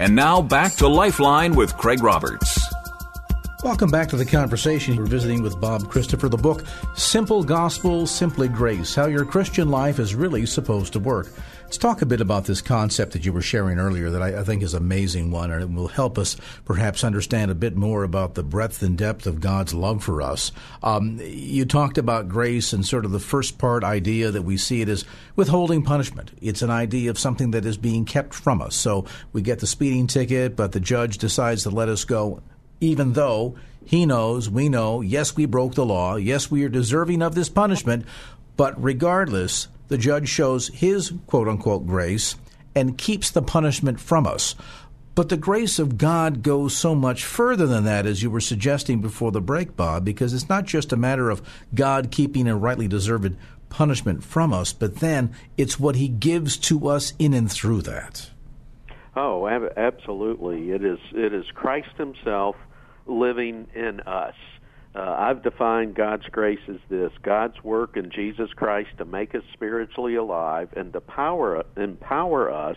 And now back to Lifeline with Craig Roberts. Welcome back to the conversation. We're visiting with Bob Christopher, the book Simple Gospel, Simply Grace How Your Christian Life is Really Supposed to Work. Let's talk a bit about this concept that you were sharing earlier that I, I, think is an amazing one, and it will help us perhaps understand a bit more about the breadth and depth of God's love for us. Um, you talked about grace and sort of the first part idea that we see it as withholding punishment. It's an idea of something that is being kept from us. So we get the speeding ticket, but the judge decides to let us go, even though he knows, we know, yes, we broke the law, yes, we are deserving of this punishment, but regardless, the judge shows his quote unquote grace and keeps the punishment from us. But the grace of God goes so much further than that, as you were suggesting before the break, Bob, because it's not just a matter of God keeping a rightly deserved punishment from us, but then it's what He gives to us in and through that. Oh, ab- absolutely! It is. It is Christ Himself living in us. Uh, I've defined God's grace as this God's work in Jesus Christ to make us spiritually alive and to power, empower us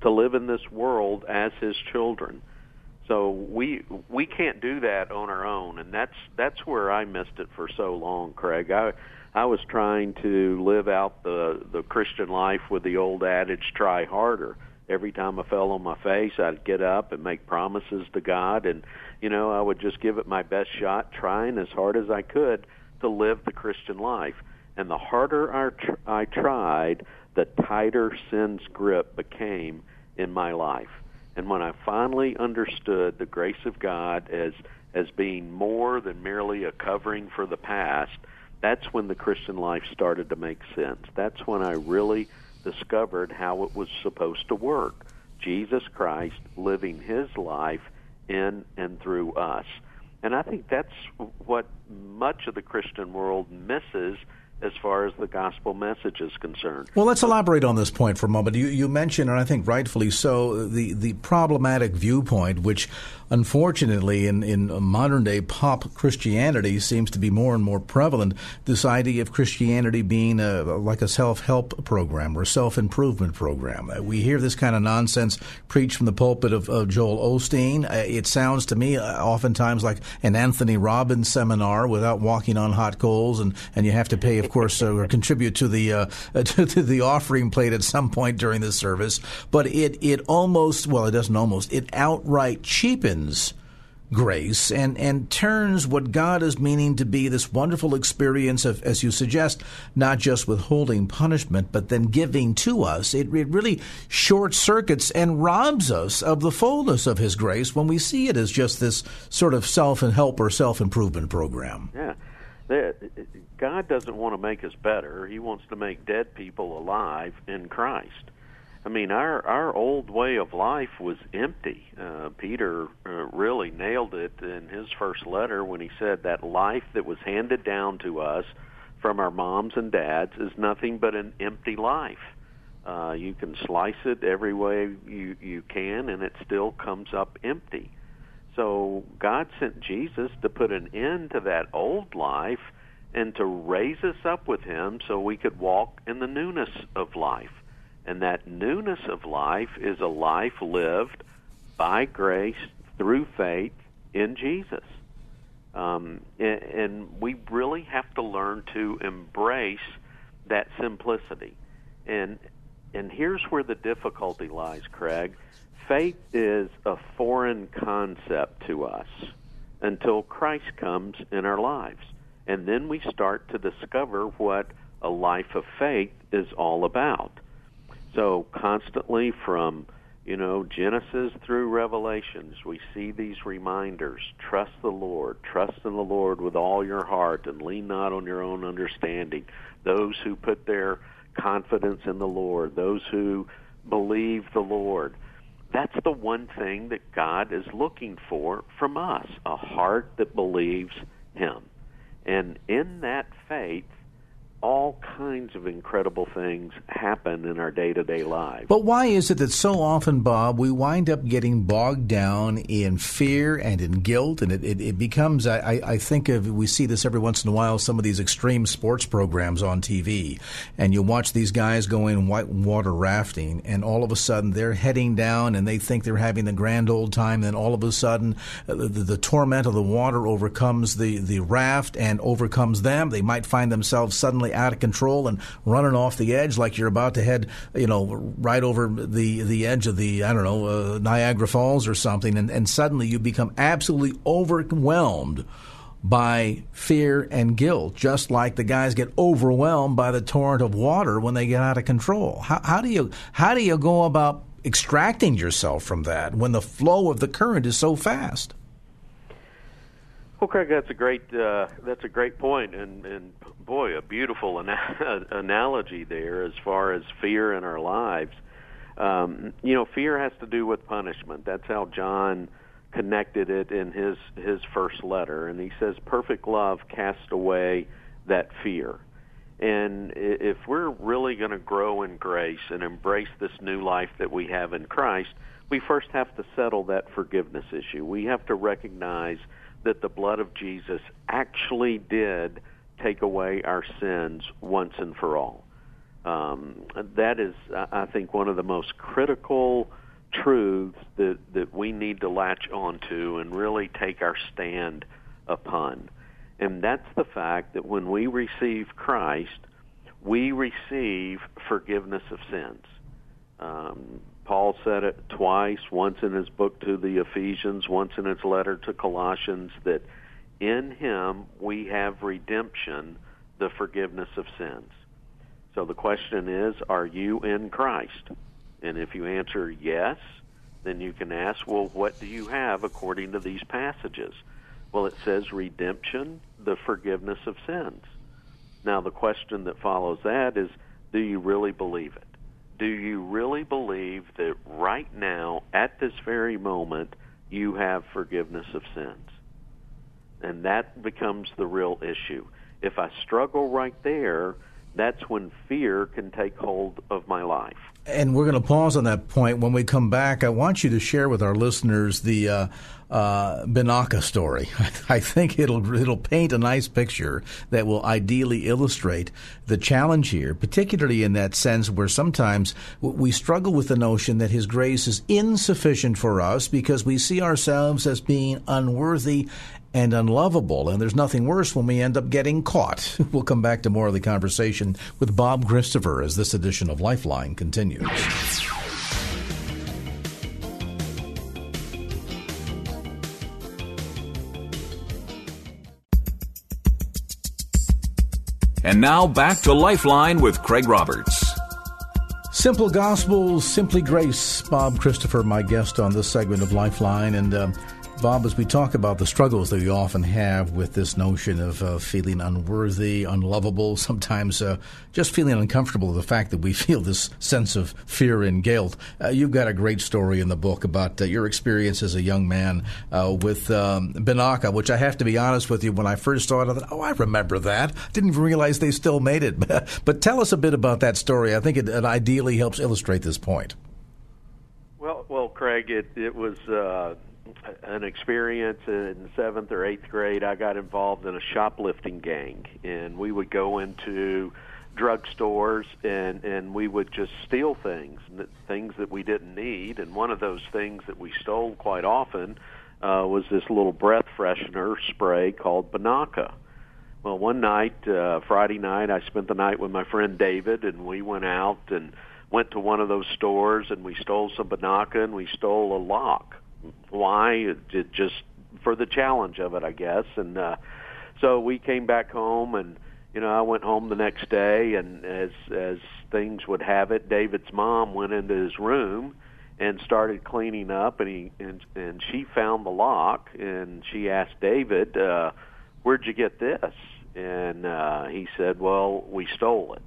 to live in this world as His children. So we we can't do that on our own, and that's that's where I missed it for so long, Craig. I I was trying to live out the the Christian life with the old adage, "Try harder." Every time I fell on my face, I'd get up and make promises to God, and you know, I would just give it my best shot, trying as hard as I could to live the Christian life. And the harder I, tr- I tried, the tighter sin's grip became in my life. And when I finally understood the grace of God as as being more than merely a covering for the past, that's when the Christian life started to make sense. That's when I really discovered how it was supposed to work. Jesus Christ living his life in and through us. And I think that's what much of the Christian world misses as far as the gospel message is concerned. Well, let's elaborate on this point for a moment. You, you mentioned, and I think rightfully so, the, the problematic viewpoint, which unfortunately in, in modern day pop Christianity seems to be more and more prevalent. This idea of Christianity being a, like a self help program or self improvement program. Uh, we hear this kind of nonsense preached from the pulpit of, of Joel Osteen. Uh, it sounds to me uh, oftentimes like an Anthony Robbins seminar without walking on hot coals, and, and you have to pay, of course, or contribute to the uh, to the offering plate at some point during the service. But it it almost well, it doesn't almost it outright cheapens grace and, and turns what God is meaning to be this wonderful experience of, as you suggest, not just withholding punishment, but then giving to us. It, it really short circuits and robs us of the fullness of His grace when we see it as just this sort of self and help or self improvement program. Yeah. God doesn't want to make us better. He wants to make dead people alive in Christ. I mean, our our old way of life was empty. Uh, Peter uh, really nailed it in his first letter when he said that life that was handed down to us from our moms and dads is nothing but an empty life. Uh, you can slice it every way you you can, and it still comes up empty. So God sent Jesus to put an end to that old life and to raise us up with Him so we could walk in the newness of life. And that newness of life is a life lived by grace through faith in Jesus. Um, and, and we really have to learn to embrace that simplicity. And and here's where the difficulty lies, Craig. Faith is a foreign concept to us until Christ comes in our lives. And then we start to discover what a life of faith is all about. So constantly from you know Genesis through Revelations, we see these reminders: trust the Lord, trust in the Lord with all your heart, and lean not on your own understanding. Those who put their confidence in the Lord, those who believe the Lord. That's the one thing that God is looking for from us a heart that believes Him. And in that faith, all kinds of incredible things happen in our day to day lives. But why is it that so often, Bob, we wind up getting bogged down in fear and in guilt? And it, it, it becomes, I, I think of, we see this every once in a while, some of these extreme sports programs on TV. And you watch these guys go going whitewater rafting, and all of a sudden they're heading down and they think they're having the grand old time. Then all of a sudden, uh, the, the torment of the water overcomes the, the raft and overcomes them. They might find themselves suddenly out of control and running off the edge like you're about to head, you know, right over the the edge of the I don't know uh, Niagara Falls or something, and, and suddenly you become absolutely overwhelmed by fear and guilt, just like the guys get overwhelmed by the torrent of water when they get out of control. How, how do you how do you go about extracting yourself from that when the flow of the current is so fast? Well, Craig, that's a great uh, that's a great point, and and boy, a beautiful ana- analogy there as far as fear in our lives. Um, you know, fear has to do with punishment. That's how John connected it in his his first letter, and he says, "Perfect love casts away that fear." And if we're really going to grow in grace and embrace this new life that we have in Christ, we first have to settle that forgiveness issue. We have to recognize that the blood of Jesus actually did take away our sins once and for all. Um, that is, I think, one of the most critical truths that, that we need to latch onto and really take our stand upon. And that's the fact that when we receive Christ, we receive forgiveness of sins. Um, Paul said it twice, once in his book to the Ephesians, once in his letter to Colossians, that in him we have redemption, the forgiveness of sins. So the question is, are you in Christ? And if you answer yes, then you can ask, well, what do you have according to these passages? Well, it says redemption, the forgiveness of sins. Now, the question that follows that is, do you really believe it? Do you really believe that right now, at this very moment, you have forgiveness of sins? And that becomes the real issue. If I struggle right there, that's when fear can take hold of my life. And we're going to pause on that point. When we come back, I want you to share with our listeners the uh, uh, Binaca story. I think it'll it'll paint a nice picture that will ideally illustrate the challenge here, particularly in that sense where sometimes we struggle with the notion that His grace is insufficient for us because we see ourselves as being unworthy and unlovable. And there's nothing worse when we end up getting caught. We'll come back to more of the conversation with Bob Christopher as this edition of Lifeline continues. And now back to Lifeline with Craig Roberts. Simple Gospel, Simply Grace. Bob Christopher, my guest on this segment of Lifeline. And uh, Bob, as we talk about the struggles that we often have with this notion of uh, feeling unworthy, unlovable, sometimes uh, just feeling uncomfortable the fact that we feel this sense of fear and guilt, uh, you've got a great story in the book about uh, your experience as a young man uh, with um, which I have to be honest with you, when I first saw it, I thought, oh, I remember that. Didn't even realize they still made it. but tell us a bit about that story. I think it, it ideally helps illustrate this point. Well, well, Craig, it, it was uh, an experience in seventh or eighth grade. I got involved in a shoplifting gang, and we would go into drugstores and and we would just steal things, things that we didn't need. And one of those things that we stole quite often uh, was this little breath freshener spray called Binaca. Well, one night, uh, Friday night, I spent the night with my friend David, and we went out and went to one of those stores, and we stole some Binaca, and we stole a lock why? It just for the challenge of it, I guess. And uh, so we came back home, and you know, I went home the next day, and as as things would have it, David's mom went into his room and started cleaning up, and he and and she found the lock, and she asked David, uh, "Where'd you get this?" And uh, he said, "Well, we stole it."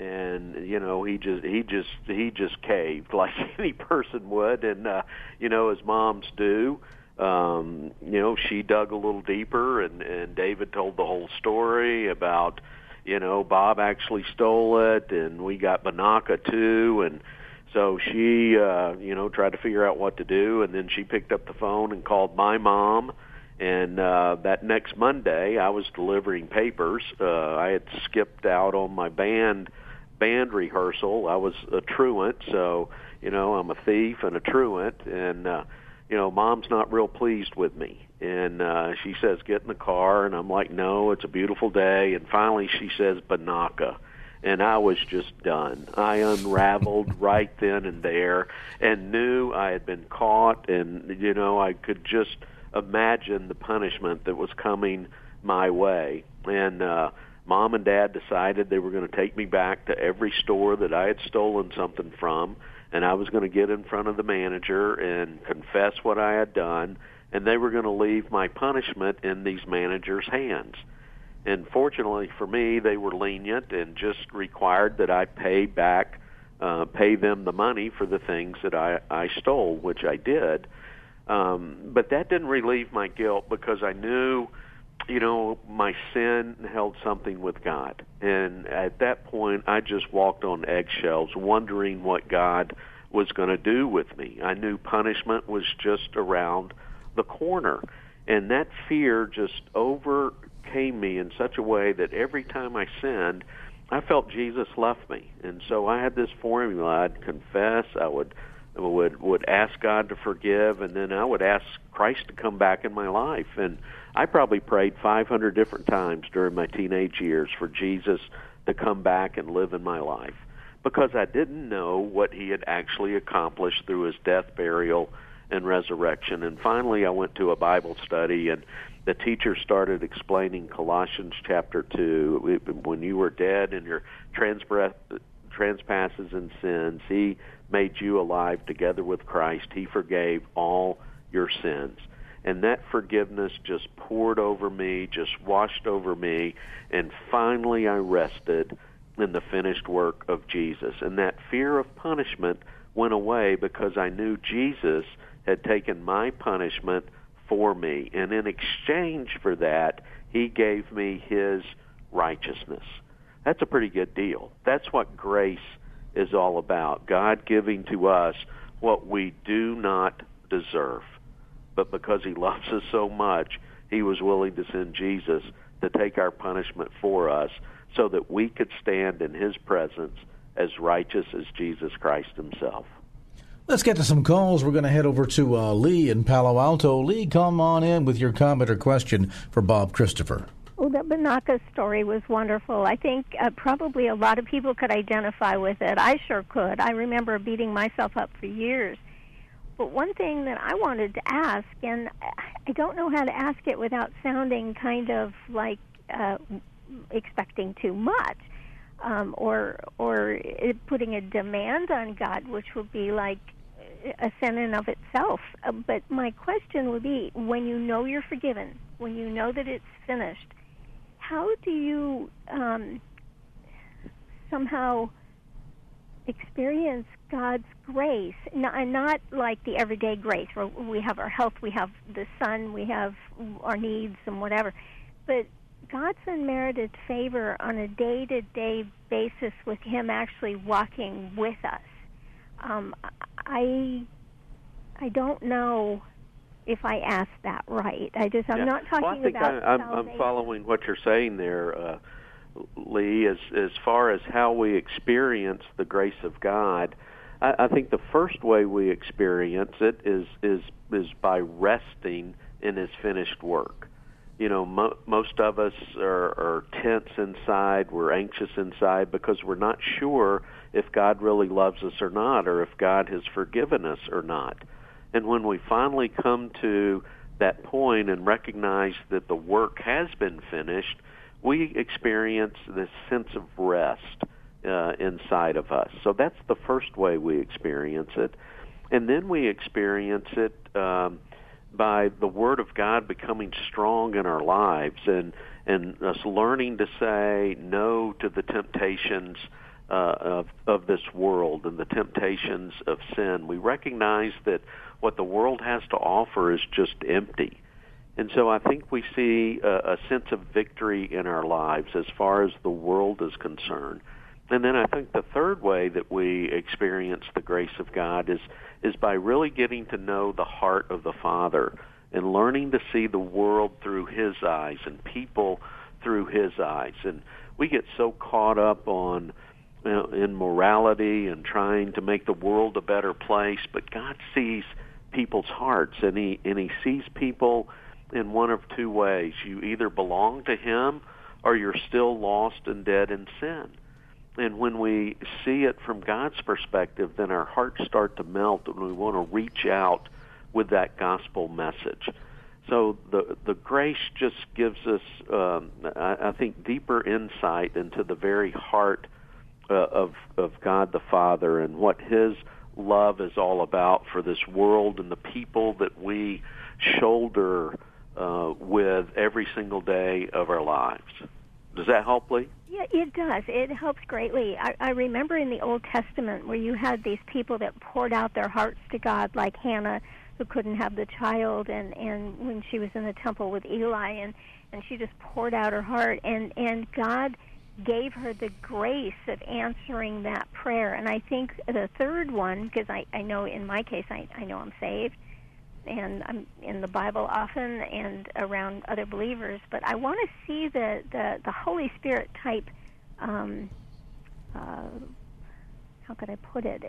And you know he just he just he just caved like any person would. And uh you know as moms do um you know she dug a little deeper and and David told the whole story about you know Bob actually stole it and we got Binaca too. And so she uh you know tried to figure out what to do. And then she picked up the phone and called my mom. And uh that next Monday I was delivering papers. Uh I had skipped out on my band band rehearsal. I was a truant, so you know I'm a thief and a truant, and uh, you know mom's not real pleased with me. And uh, she says, "Get in the car," and I'm like, "No, it's a beautiful day." And finally, she says, "Binaca." And I was just done. I unraveled right then and there, and knew I had been caught. And you know, I could just imagine the punishment that was coming my way. And uh, mom and dad decided they were going to take me back to every store that I had stolen something from, and I was going to get in front of the manager and confess what I had done, and they were going to leave my punishment in these managers' hands. And fortunately for me, they were lenient and just required that I pay back, uh, pay them the money for the things that I, I stole, which I did. Um, but that didn't relieve my guilt because I knew you know, my sin held something with God. And at that point, I just walked on eggshells, wondering what God was going to do with me. I knew punishment was just around the corner. And that fear just overcame me in such a way that every time I sinned, I felt Jesus left me. And so I had this formula. I'd confess, I would would would ask God to forgive and then I would ask Christ to come back in my life and I probably prayed 500 different times during my teenage years for Jesus to come back and live in my life because I didn't know what he had actually accomplished through his death, burial, and resurrection. And finally, I went to a Bible study, and the teacher started explaining Colossians chapter 2. When you were dead in your transpasses and sins, he made you alive together with Christ. He forgave all your sins and that forgiveness just poured over me, just washed over me, and finally I rested in the finished work of Jesus. And that fear of punishment went away because I knew Jesus had taken my punishment for me. And in exchange for that, he gave me his righteousness. That's a pretty good deal. That's what grace is all about. God giving to us what we do not deserve but because he loves us so much, he was willing to send Jesus to take our punishment for us so that we could stand in his presence as righteous as Jesus Christ himself. Let's get to some calls. We're going to head over to uh, Lee in Palo Alto. Lee, come on in with your comment or question for Bob Christopher. The Binaca story was wonderful. I think uh, probably a lot of people could identify with it. I sure could. I remember beating myself up for years but one thing that I wanted to ask, and I don't know how to ask it without sounding kind of like uh, expecting too much, um, or or putting a demand on God, which would be like a sin in of itself. Uh, but my question would be: when you know you're forgiven, when you know that it's finished, how do you um, somehow experience God's grace, and not like the everyday grace where we have our health, we have the sun, we have our needs and whatever, but God's unmerited favor on a day to day basis with Him actually walking with us. Um, I I don't know if I ask that right. I just I'm yeah. not talking well, I think about. I, I'm, I'm following what you're saying there. Uh, Lee, as as far as how we experience the grace of God, I, I think the first way we experience it is is is by resting in His finished work. You know, mo- most of us are, are tense inside. We're anxious inside because we're not sure if God really loves us or not, or if God has forgiven us or not. And when we finally come to that point and recognize that the work has been finished, we experience this sense of rest uh, inside of us. So that's the first way we experience it. And then we experience it um, by the Word of God becoming strong in our lives and, and us learning to say no to the temptations uh, of of this world and the temptations of sin. We recognize that what the world has to offer is just empty. And so I think we see a, a sense of victory in our lives as far as the world is concerned. And then I think the third way that we experience the grace of God is is by really getting to know the heart of the Father and learning to see the world through his eyes and people through his eyes. And we get so caught up on you know, in morality and trying to make the world a better place, but God sees people's hearts and he and he sees people in one of two ways. You either belong to him or you're still lost and dead in sin. And when we see it from God's perspective, then our hearts start to melt and we want to reach out with that gospel message. So the the grace just gives us, um, I, I think, deeper insight into the very heart uh, of of God the Father and what His love is all about for this world and the people that we shoulder uh, with every single day of our lives. Does that help, Lee? Yeah, it does. It helps greatly. I, I remember in the Old Testament where you had these people that poured out their hearts to God, like Hannah, who couldn't have the child, and and when she was in the temple with Eli, and and she just poured out her heart, and and God gave her the grace of answering that prayer. And I think the third one, because I I know in my case I I know I'm saved and I'm in the Bible often and around other believers, but I want to see the the, the Holy Spirit type. Um, uh, how could I put it?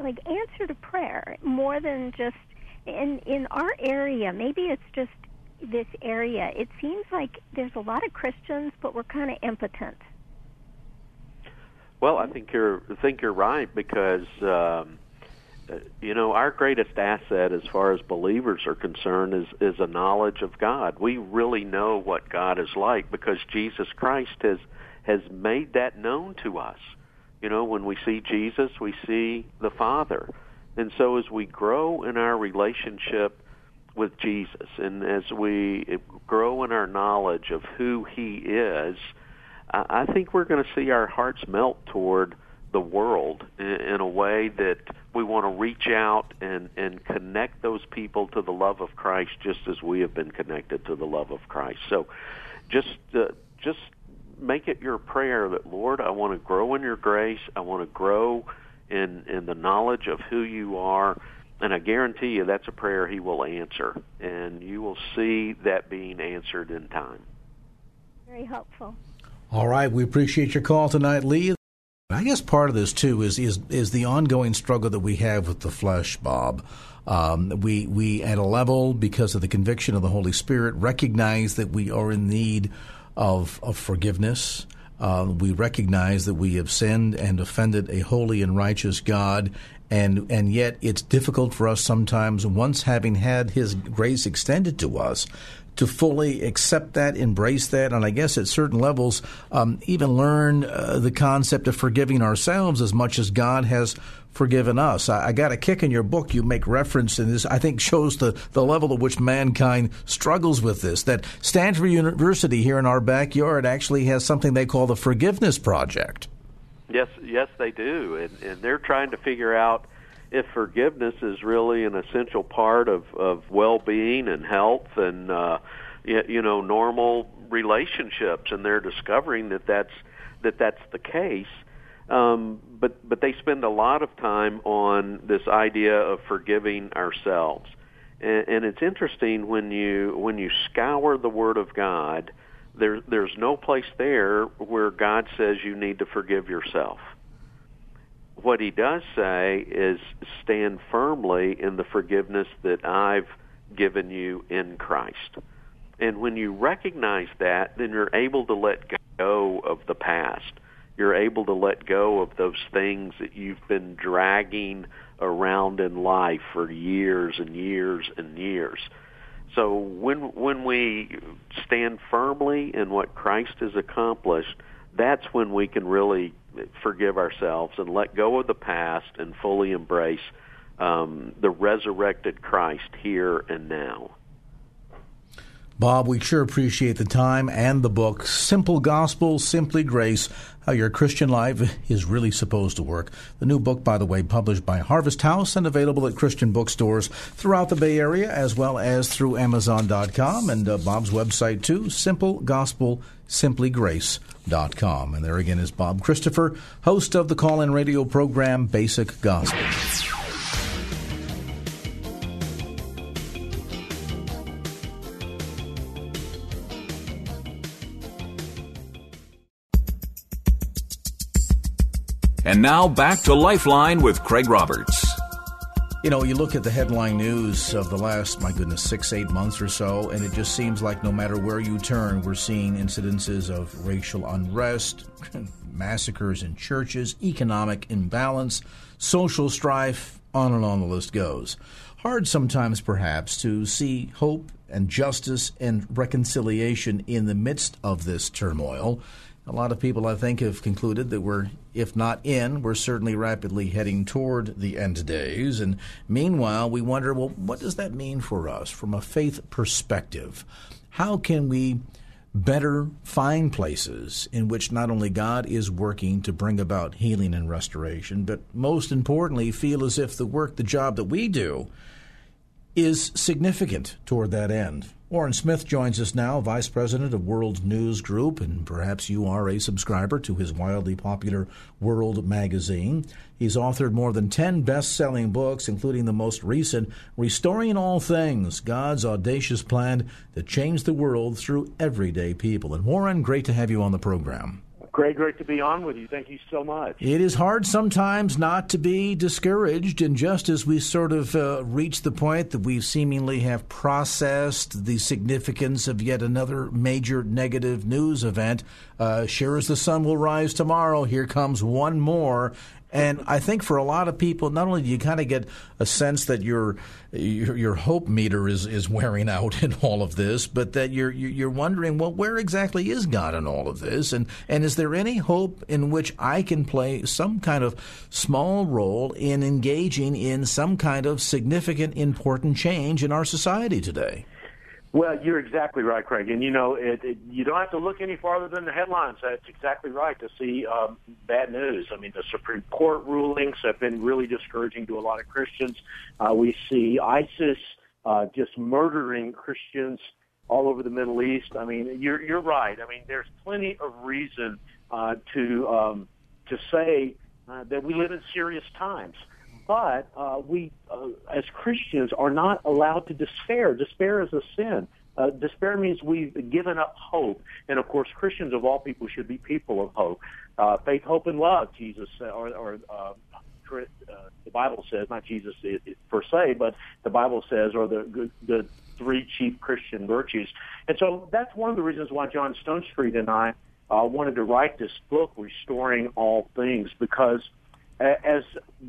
Like answer to prayer more than just in in our area. Maybe it's just this area. It seems like there's a lot of Christians, but we're kind of impotent. Well, I think you're I think you're right because. Um, you know our greatest asset as far as believers are concerned is is a knowledge of God. We really know what God is like because Jesus Christ has has made that known to us. You know, when we see Jesus, we see the Father. And so as we grow in our relationship with Jesus and as we grow in our knowledge of who he is, I think we're going to see our hearts melt toward the world in, in a way that we want to reach out and, and connect those people to the love of Christ just as we have been connected to the love of Christ. So just uh, just make it your prayer that Lord, I want to grow in your grace. I want to grow in in the knowledge of who you are. And I guarantee you that's a prayer he will answer. And you will see that being answered in time. Very helpful. All right. We appreciate your call tonight, Lee. I guess part of this too is is is the ongoing struggle that we have with the flesh, Bob. Um, we we at a level because of the conviction of the Holy Spirit recognize that we are in need of of forgiveness. Uh, we recognize that we have sinned and offended a holy and righteous God, and and yet it's difficult for us sometimes once having had His grace extended to us to fully accept that, embrace that, and I guess at certain levels, um, even learn uh, the concept of forgiving ourselves as much as God has forgiven us. I, I, got a kick in your book. You make reference, and this I think shows the, the level at which mankind struggles with this. That Stanford University here in our backyard actually has something they call the Forgiveness Project. Yes, yes, they do, and, and they're trying to figure out if forgiveness is really an essential part of of well-being and health and uh you know normal relationships and they're discovering that that's that that's the case um but but they spend a lot of time on this idea of forgiving ourselves. And, and it's interesting when you when you scour the word of god there there's no place there where god says you need to forgive yourself what he does say is stand firmly in the forgiveness that I've given you in Christ. And when you recognize that, then you're able to let go of the past. You're able to let go of those things that you've been dragging around in life for years and years and years. So when when we stand firmly in what Christ has accomplished, that's when we can really forgive ourselves and let go of the past and fully embrace um, the resurrected Christ here and now. Bob, we sure appreciate the time and the book, Simple Gospel, Simply Grace How Your Christian Life is Really Supposed to Work. The new book, by the way, published by Harvest House and available at Christian bookstores throughout the Bay Area as well as through Amazon.com and uh, Bob's website too, Simple Gospel, Simply Grace.com. And there again is Bob Christopher, host of the call in radio program Basic Gospel. And now back to Lifeline with Craig Roberts. You know, you look at the headline news of the last, my goodness, six, eight months or so, and it just seems like no matter where you turn, we're seeing incidences of racial unrest, massacres in churches, economic imbalance, social strife, on and on the list goes. Hard sometimes, perhaps, to see hope and justice and reconciliation in the midst of this turmoil. A lot of people, I think, have concluded that we're, if not in, we're certainly rapidly heading toward the end days. And meanwhile, we wonder, well, what does that mean for us from a faith perspective? How can we better find places in which not only God is working to bring about healing and restoration, but most importantly, feel as if the work, the job that we do, is significant toward that end? Warren Smith joins us now, Vice President of World News Group, and perhaps you are a subscriber to his wildly popular World magazine. He's authored more than 10 best selling books, including the most recent, Restoring All Things God's Audacious Plan to Change the World Through Everyday People. And Warren, great to have you on the program. Great, great to be on with you. Thank you so much. It is hard sometimes not to be discouraged, and just as we sort of uh, reach the point that we seemingly have processed the significance of yet another major negative news event, uh, sure as the sun will rise tomorrow, here comes one more, and I think for a lot of people, not only do you kind of get a sense that your your, your hope meter is, is wearing out in all of this, but that you're you're wondering, well, where exactly is God in all of this, and and is there any hope in which I can play some kind of small role in engaging in some kind of significant, important change in our society today? Well, you're exactly right, Craig. And you know, it, it, you don't have to look any farther than the headlines. That's exactly right to see um, bad news. I mean, the Supreme Court rulings have been really discouraging to a lot of Christians. Uh, we see ISIS uh, just murdering Christians all over the Middle East. I mean, you're you're right. I mean, there's plenty of reason uh, to um, to say uh, that we live in serious times but uh, we, uh, as Christians, are not allowed to despair. Despair is a sin. Uh, despair means we've given up hope, and of course, Christians of all people should be people of hope. Uh, faith, hope, and love. Jesus, or, or uh, uh, the Bible says, not Jesus per se, but the Bible says, or the the three chief Christian virtues. And so that's one of the reasons why John Stonestreet and I uh, wanted to write this book, Restoring All Things, because as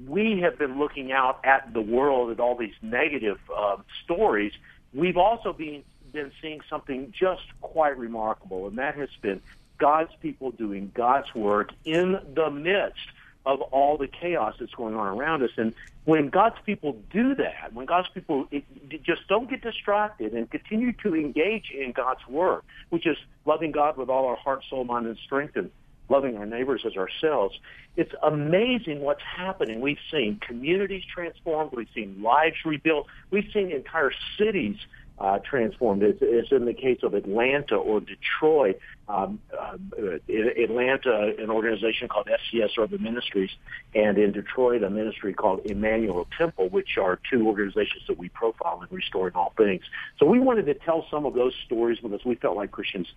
we have been looking out at the world at all these negative uh, stories, we've also been been seeing something just quite remarkable, and that has been God's people doing God's work in the midst of all the chaos that's going on around us. And when God's people do that, when God's people it, just don't get distracted and continue to engage in God's work, which is loving God with all our heart, soul, mind, and strength, and loving our neighbors as ourselves. It's amazing what's happening. We've seen communities transformed. We've seen lives rebuilt. We've seen entire cities uh, transformed. It's, it's in the case of Atlanta or Detroit. Um, uh, Atlanta, an organization called FCS Urban Ministries, and in Detroit, a ministry called Emmanuel Temple, which are two organizations that we profile in Restoring All Things. So we wanted to tell some of those stories because we felt like Christians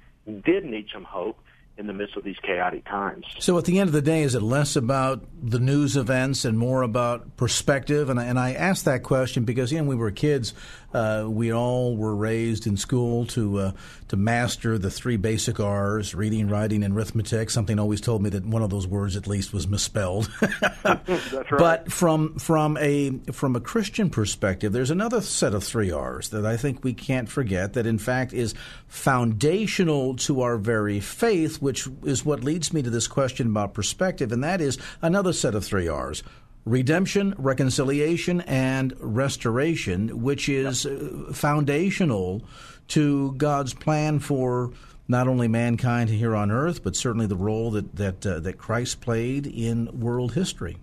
did need some hope in the midst of these chaotic times. So, at the end of the day, is it less about the news events and more about perspective? And I, and I asked that question because, you know, when we were kids, uh, we all were raised in school to uh, to master the three basic R's: reading, writing, and arithmetic. Something always told me that one of those words, at least, was misspelled. That's right. But from from a from a Christian perspective, there's another set of three R's that I think we can't forget. That in fact is foundational to our very faith, which is what leads me to this question about perspective, and that is another set of three R's: redemption, reconciliation, and restoration, which is uh, foundational to God's plan for not only mankind here on earth, but certainly the role that that uh, that Christ played in world history.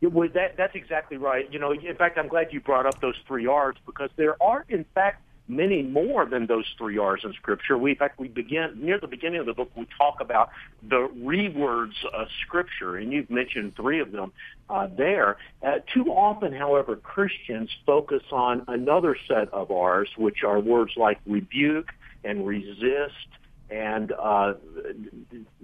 Well, that, that's exactly right. You know, in fact, I'm glad you brought up those three R's because there are, in fact, many more than those three R's in Scripture. We, in fact, we begin near the beginning of the book. We talk about the rewords of Scripture, and you've mentioned three of them uh, there. Uh, too often, however, Christians focus on another set of R's, which are words like rebuke and resist and uh,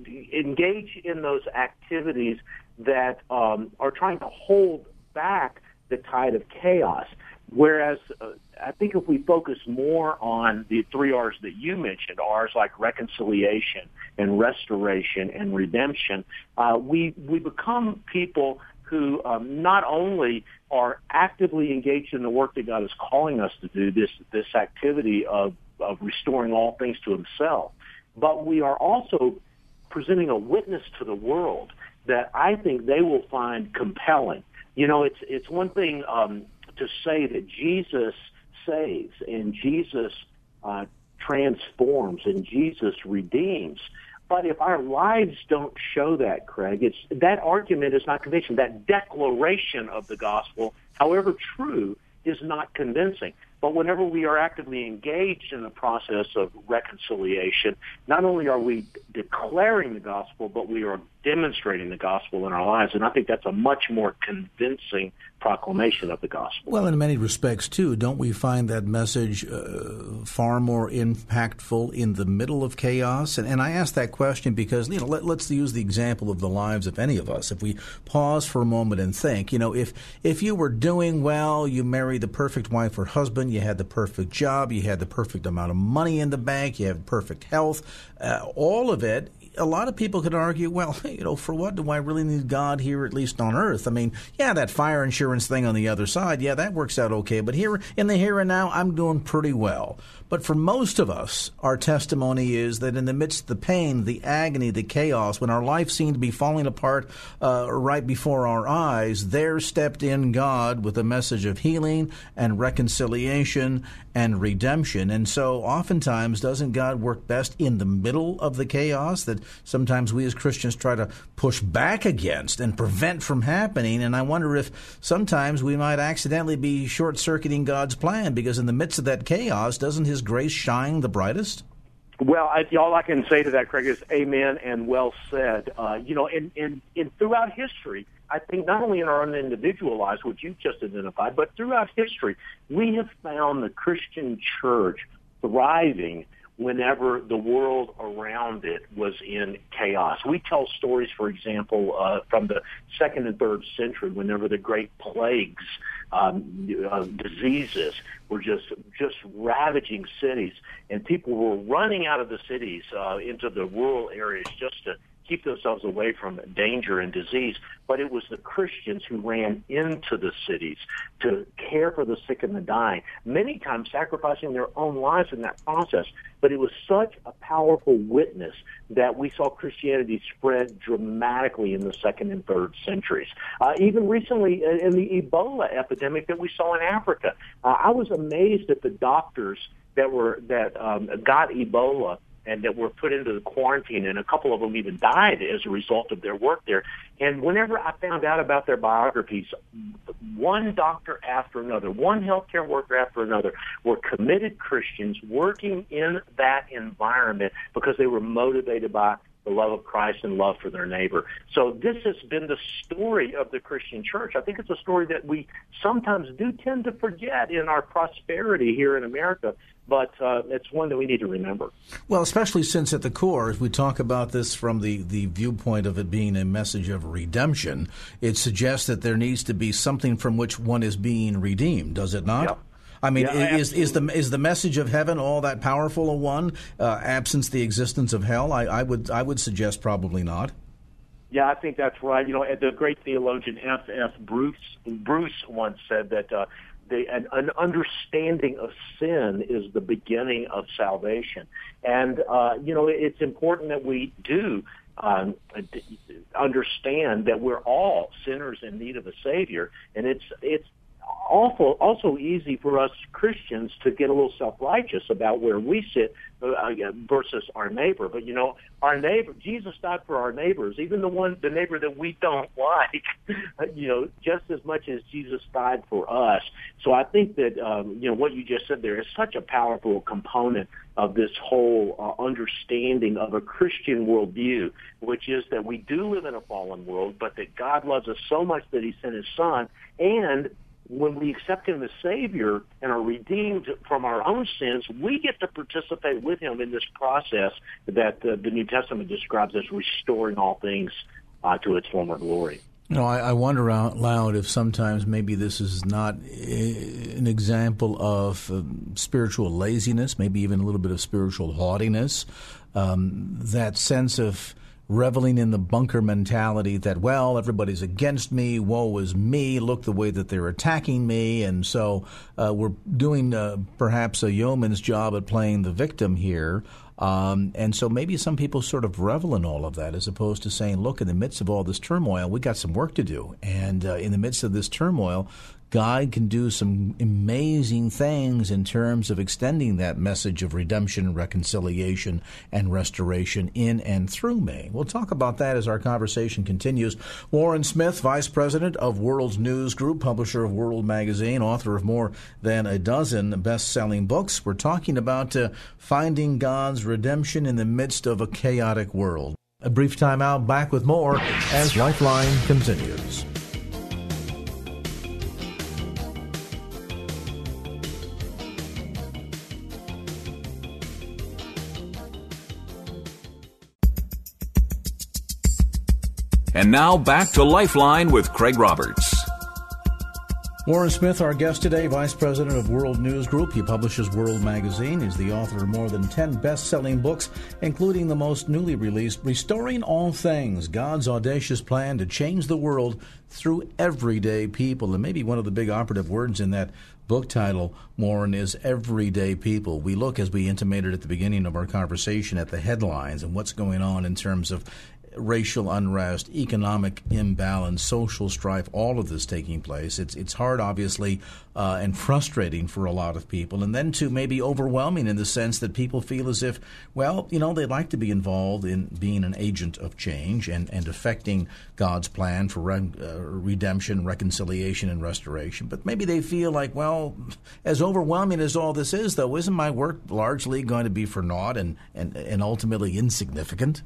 engage in those activities that um, are trying to hold back the tide of chaos. Whereas uh, I think if we focus more on the three R's that you mentioned, R's like reconciliation and restoration and redemption, uh, we we become people who um, not only are actively engaged in the work that God is calling us to do, this this activity of of restoring all things to Himself, but we are also presenting a witness to the world that I think they will find compelling. You know, it's it's one thing um, to say that Jesus saves and Jesus uh, transforms and Jesus redeems. But if our lives don't show that, Craig, it's that argument is not convincing. That declaration of the gospel, however true, is not convincing. But whenever we are actively engaged in the process of reconciliation, not only are we declaring the gospel, but we are demonstrating the gospel in our lives. And I think that's a much more convincing proclamation of the gospel. Well, in many respects, too, don't we find that message uh, far more impactful in the middle of chaos? And, and I ask that question because, you know, let, us use the example of the lives of any of us. If we pause for a moment and think, you know, if, if you were doing well, you married the perfect wife or husband, you had the perfect job, you had the perfect amount of money in the bank, you have perfect health, uh, all of it a lot of people could argue, well, you know, for what do I really need God here, at least on earth? I mean, yeah, that fire insurance thing on the other side, yeah, that works out okay. But here in the here and now, I'm doing pretty well. But for most of us, our testimony is that in the midst of the pain, the agony, the chaos, when our life seemed to be falling apart uh, right before our eyes, there stepped in God with a message of healing and reconciliation and redemption. And so, oftentimes, doesn't God work best in the middle of the chaos that sometimes we as Christians try to push back against and prevent from happening? And I wonder if sometimes we might accidentally be short circuiting God's plan because in the midst of that chaos, doesn't His grace shine the brightest? Well, I, all I can say to that, Craig, is amen and well said. Uh, you know, and, in, in throughout history, I think not only in our own individual lives, which you've just identified, but throughout history, we have found the Christian church thriving whenever the world around it was in chaos. We tell stories, for example, uh, from the second and third century, whenever the great plagues, um, uh, diseases were just just ravaging cities, and people were running out of the cities uh, into the rural areas just to keep themselves away from danger and disease. But it was the Christians who ran into the cities to care for the sick and the dying, many times sacrificing their own lives in that process. But it was such a powerful witness that we saw Christianity spread dramatically in the second and third centuries. Uh, even recently uh, in the Ebola epidemic that we saw in Africa, uh, I was amazed at the doctors that were that um, got Ebola and that were put into the quarantine, and a couple of them even died as a result of their work there. And whenever I found out about their biographies, one doctor after another, one healthcare worker after another, were committed Christians working in that environment because they were motivated by the love of Christ and love for their neighbor. So this has been the story of the Christian church. I think it's a story that we sometimes do tend to forget in our prosperity here in America, but uh, it's one that we need to remember. Well, especially since at the core, as we talk about this from the, the viewpoint of it being a message of redemption, it suggests that there needs to be something from which one is being redeemed, does it not? Yep. I mean, yeah, is is the is the message of heaven all that powerful a one, uh, absence the existence of hell? I, I would I would suggest probably not. Yeah, I think that's right. You know, the great theologian F. F. Bruce Bruce once said that uh, the, an, an understanding of sin is the beginning of salvation, and uh, you know, it's important that we do um, understand that we're all sinners in need of a Savior, and it's it's awful, also easy for us Christians to get a little self-righteous about where we sit uh, versus our neighbor. But you know, our neighbor, Jesus died for our neighbors, even the one, the neighbor that we don't like. you know, just as much as Jesus died for us. So I think that um, you know what you just said there is such a powerful component of this whole uh, understanding of a Christian worldview, which is that we do live in a fallen world, but that God loves us so much that He sent His Son, and when we accept him as Savior and are redeemed from our own sins, we get to participate with him in this process that uh, the New Testament describes as restoring all things uh, to its former glory. Know, I, I, wonder out loud if sometimes maybe this is not eh, an example of uh, spiritual laziness, maybe even a little bit of spiritual haughtiness. Um, that sense of reveling in the bunker mentality that, well, everybody's against me, woe is me, look the way that they're attacking me. And so uh, we're doing uh, perhaps a yeoman's job at playing the victim here. Um, and so maybe some people sort of revel in all of that as opposed to saying, look, in the midst of all this turmoil, we got some work to do. And uh, in the midst of this turmoil, God can do some amazing things in terms of extending that message of redemption, reconciliation, and restoration in and through me. We'll talk about that as our conversation continues. Warren Smith, Vice President of World's News Group, publisher of World Magazine, author of more than a dozen best selling books. We're talking about uh, finding God's redemption in the midst of a chaotic world. A brief time out, back with more as Lifeline continues. And now back to Lifeline with Craig Roberts. Warren Smith, our guest today, Vice President of World News Group. He publishes World Magazine. He's the author of more than 10 best selling books, including the most newly released, Restoring All Things God's Audacious Plan to Change the World Through Everyday People. And maybe one of the big operative words in that book title, Warren, is Everyday People. We look, as we intimated at the beginning of our conversation, at the headlines and what's going on in terms of racial unrest, economic imbalance, social strife, all of this taking place. It's it's hard, obviously, uh, and frustrating for a lot of people, and then to maybe overwhelming in the sense that people feel as if, well, you know, they'd like to be involved in being an agent of change and and affecting God's plan for re- uh, redemption, reconciliation, and restoration. But maybe they feel like, well, as overwhelming as all this is, though, isn't my work largely going to be for naught and and, and ultimately insignificant?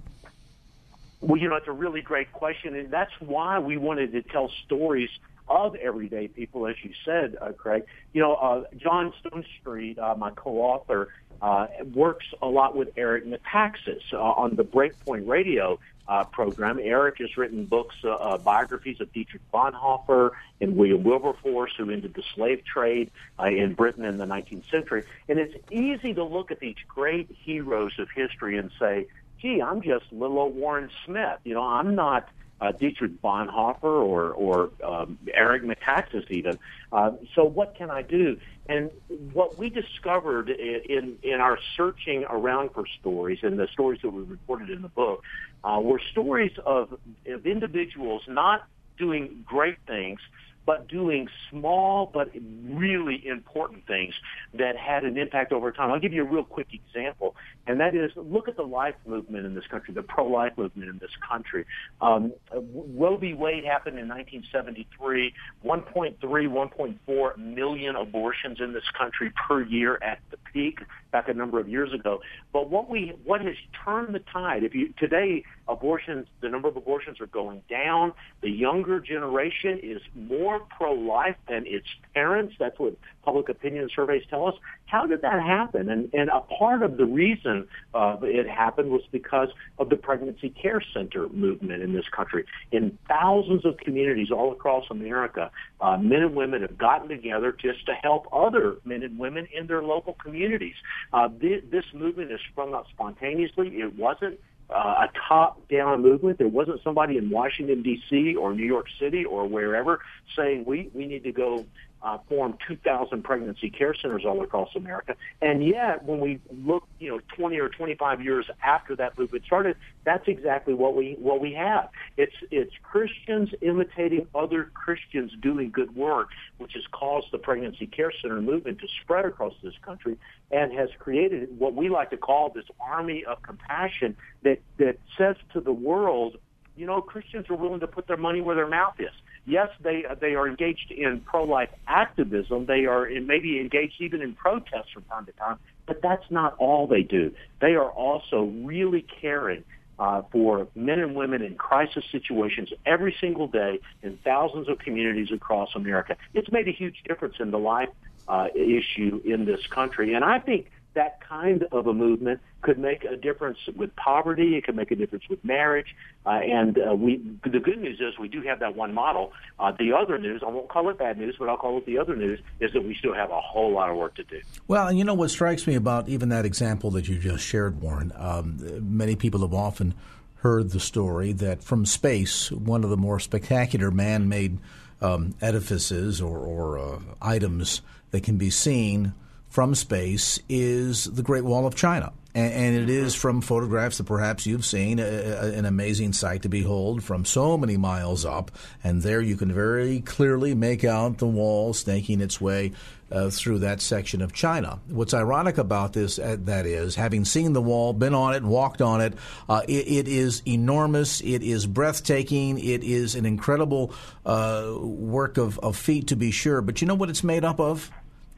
Well, you know, it's a really great question, and that's why we wanted to tell stories of everyday people, as you said, uh, Craig. You know, uh, John Stonestreet, uh, my co-author, uh, works a lot with Eric Metaxas uh, on the Breakpoint Radio uh, program. Eric has written books, uh, uh, biographies of Dietrich Bonhoeffer and William Wilberforce, who ended the slave trade uh, in Britain in the 19th century. And it's easy to look at these great heroes of history and say, gee, I'm just little old Warren Smith. You know, I'm not uh, Dietrich Bonhoeffer or or um, Eric Metaxas even. Uh, so what can I do? And what we discovered in in our searching around for stories and the stories that we reported in the book uh, were stories of, of individuals not doing great things but doing small but really important things that had an impact over time. I'll give you a real quick example, and that is look at the life movement in this country, the pro-life movement in this country. Um, Roe v. Wade happened in 1973, 1.3, 1.4 million abortions in this country per year at the peak back a number of years ago. But what we what has turned the tide? If you today abortions, the number of abortions are going down. The younger generation is more pro-life than its parents. That's what public opinion surveys tell us. How did that happen? And, and a part of the reason uh, it happened was because of the pregnancy care center movement in this country. In thousands of communities all across America, uh, men and women have gotten together just to help other men and women in their local communities. Uh, th- this movement has sprung up spontaneously. It wasn't uh, a top-down movement. There wasn't somebody in Washington D.C. or New York City or wherever saying we we need to go uh, formed 2,000 pregnancy care centers all across America. And yet, when we look, you know, 20 or 25 years after that movement started, that's exactly what we what we have. It's it's Christians imitating other Christians doing good work, which has caused the pregnancy care center movement to spread across this country and has created what we like to call this army of compassion that that says to the world, you know, Christians are willing to put their money where their mouth is yes, they they are engaged in pro-life activism. They are in, maybe engaged even in protests from time to time, but that's not all they do. They are also really caring uh, for men and women in crisis situations every single day in thousands of communities across America. It's made a huge difference in the life uh, issue in this country, and I think that kind of a movement could make a difference with poverty. It could make a difference with marriage. Uh, and uh, we, the good news is we do have that one model. Uh, the other news, I won't call it bad news, but I'll call it the other news, is that we still have a whole lot of work to do. Well, and you know what strikes me about even that example that you just shared, Warren. Um, many people have often heard the story that from space, one of the more spectacular man-made um, edifices or, or uh, items that can be seen from space is the Great Wall of China. And, and it is from photographs that perhaps you've seen a, a, an amazing sight to behold from so many miles up. And there you can very clearly make out the wall snaking its way uh, through that section of China. What's ironic about this, uh, that is, having seen the wall, been on it, walked on it, uh, it, it is enormous. It is breathtaking. It is an incredible uh, work of, of feat, to be sure. But you know what it's made up of?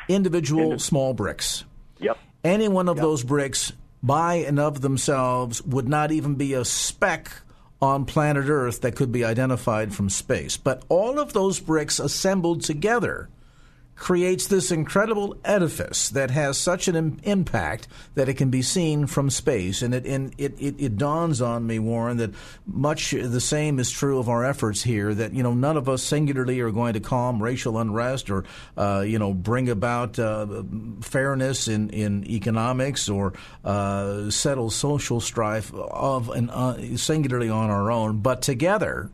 Individual small bricks. Yep. Any one of yep. those bricks by and of themselves would not even be a speck on planet Earth that could be identified from space. But all of those bricks assembled together creates this incredible edifice that has such an Im- impact that it can be seen from space. And, it, and it, it, it, dawns on me, Warren, that much the same is true of our efforts here, that, you know, none of us singularly are going to calm racial unrest or, uh, you know, bring about uh, fairness in, in economics or uh, settle social strife of uh, singularly on our own. But together,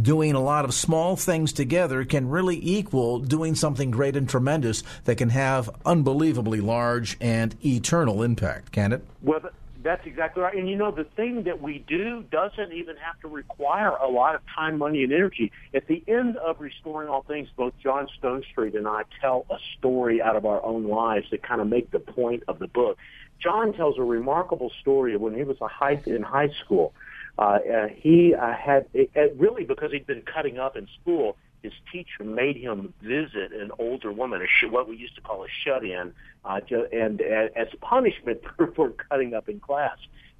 doing a lot of small things together can really equal doing something great and tremendous that can have unbelievably large and eternal impact, can it? Well, that's exactly right. And you know, the thing that we do doesn't even have to require a lot of time, money, and energy. At the end of Restoring All Things, both John Stonestreet and I tell a story out of our own lives that kind of make the point of the book. John tells a remarkable story of when he was a high, in high school uh, uh, he uh, had it, it really because he'd been cutting up in school. His teacher made him visit an older woman, a sh- what we used to call a shut-in, uh, and uh, as punishment for, for cutting up in class.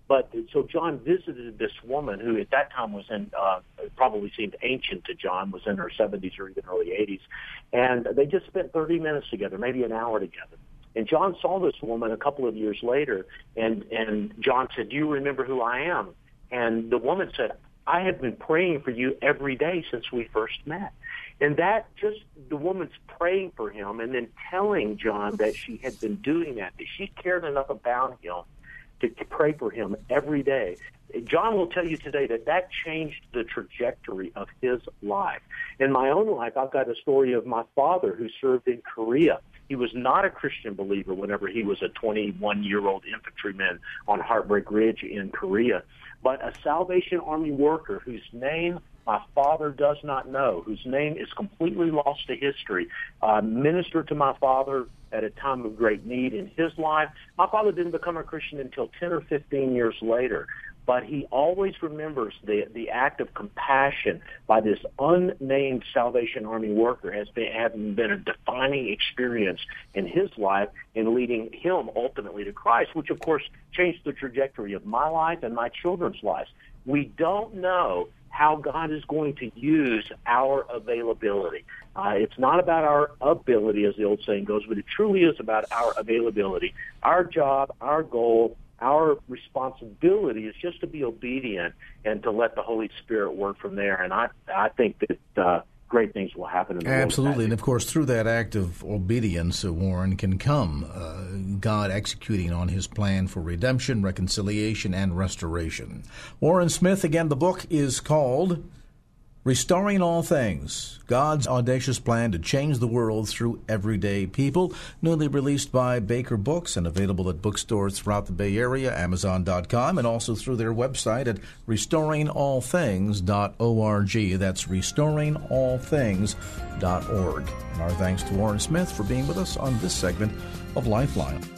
But so John visited this woman who at that time was in uh, probably seemed ancient to John, was in her 70s or even early 80s, and they just spent 30 minutes together, maybe an hour together. And John saw this woman a couple of years later, and and John said, "Do you remember who I am?" And the woman said, I have been praying for you every day since we first met. And that just the woman's praying for him and then telling John that she had been doing that, that she cared enough about him to pray for him every day. John will tell you today that that changed the trajectory of his life. In my own life, I've got a story of my father who served in Korea. He was not a Christian believer whenever he was a 21 year old infantryman on Heartbreak Ridge in Korea but a Salvation Army worker whose name my father does not know, whose name is completely lost to history, uh, ministered to my father at a time of great need in his life. My father didn't become a Christian until 10 or 15 years later but he always remembers the the act of compassion by this unnamed Salvation Army worker has been having been a defining experience in his life and leading him ultimately to Christ, which of course changed the trajectory of my life and my children's lives. We don't know how God is going to use our availability. Uh, it's not about our ability, as the old saying goes, but it truly is about our availability. Our job, our goal, our responsibility is just to be obedient and to let the Holy Spirit work from there. And I, I think that uh, great things will happen in the Absolutely. And of course, through that act of obedience, uh, Warren, can come uh, God executing on his plan for redemption, reconciliation, and restoration. Warren Smith, again, the book is called Restoring All Things God's Audacious Plan to Change the World Through Everyday People, newly released by Baker Books and available at bookstores throughout the Bay Area, Amazon.com, and also through their website at restoringallthings.org. That's restoringallthings.org. And our thanks to Warren Smith for being with us on this segment of Lifeline.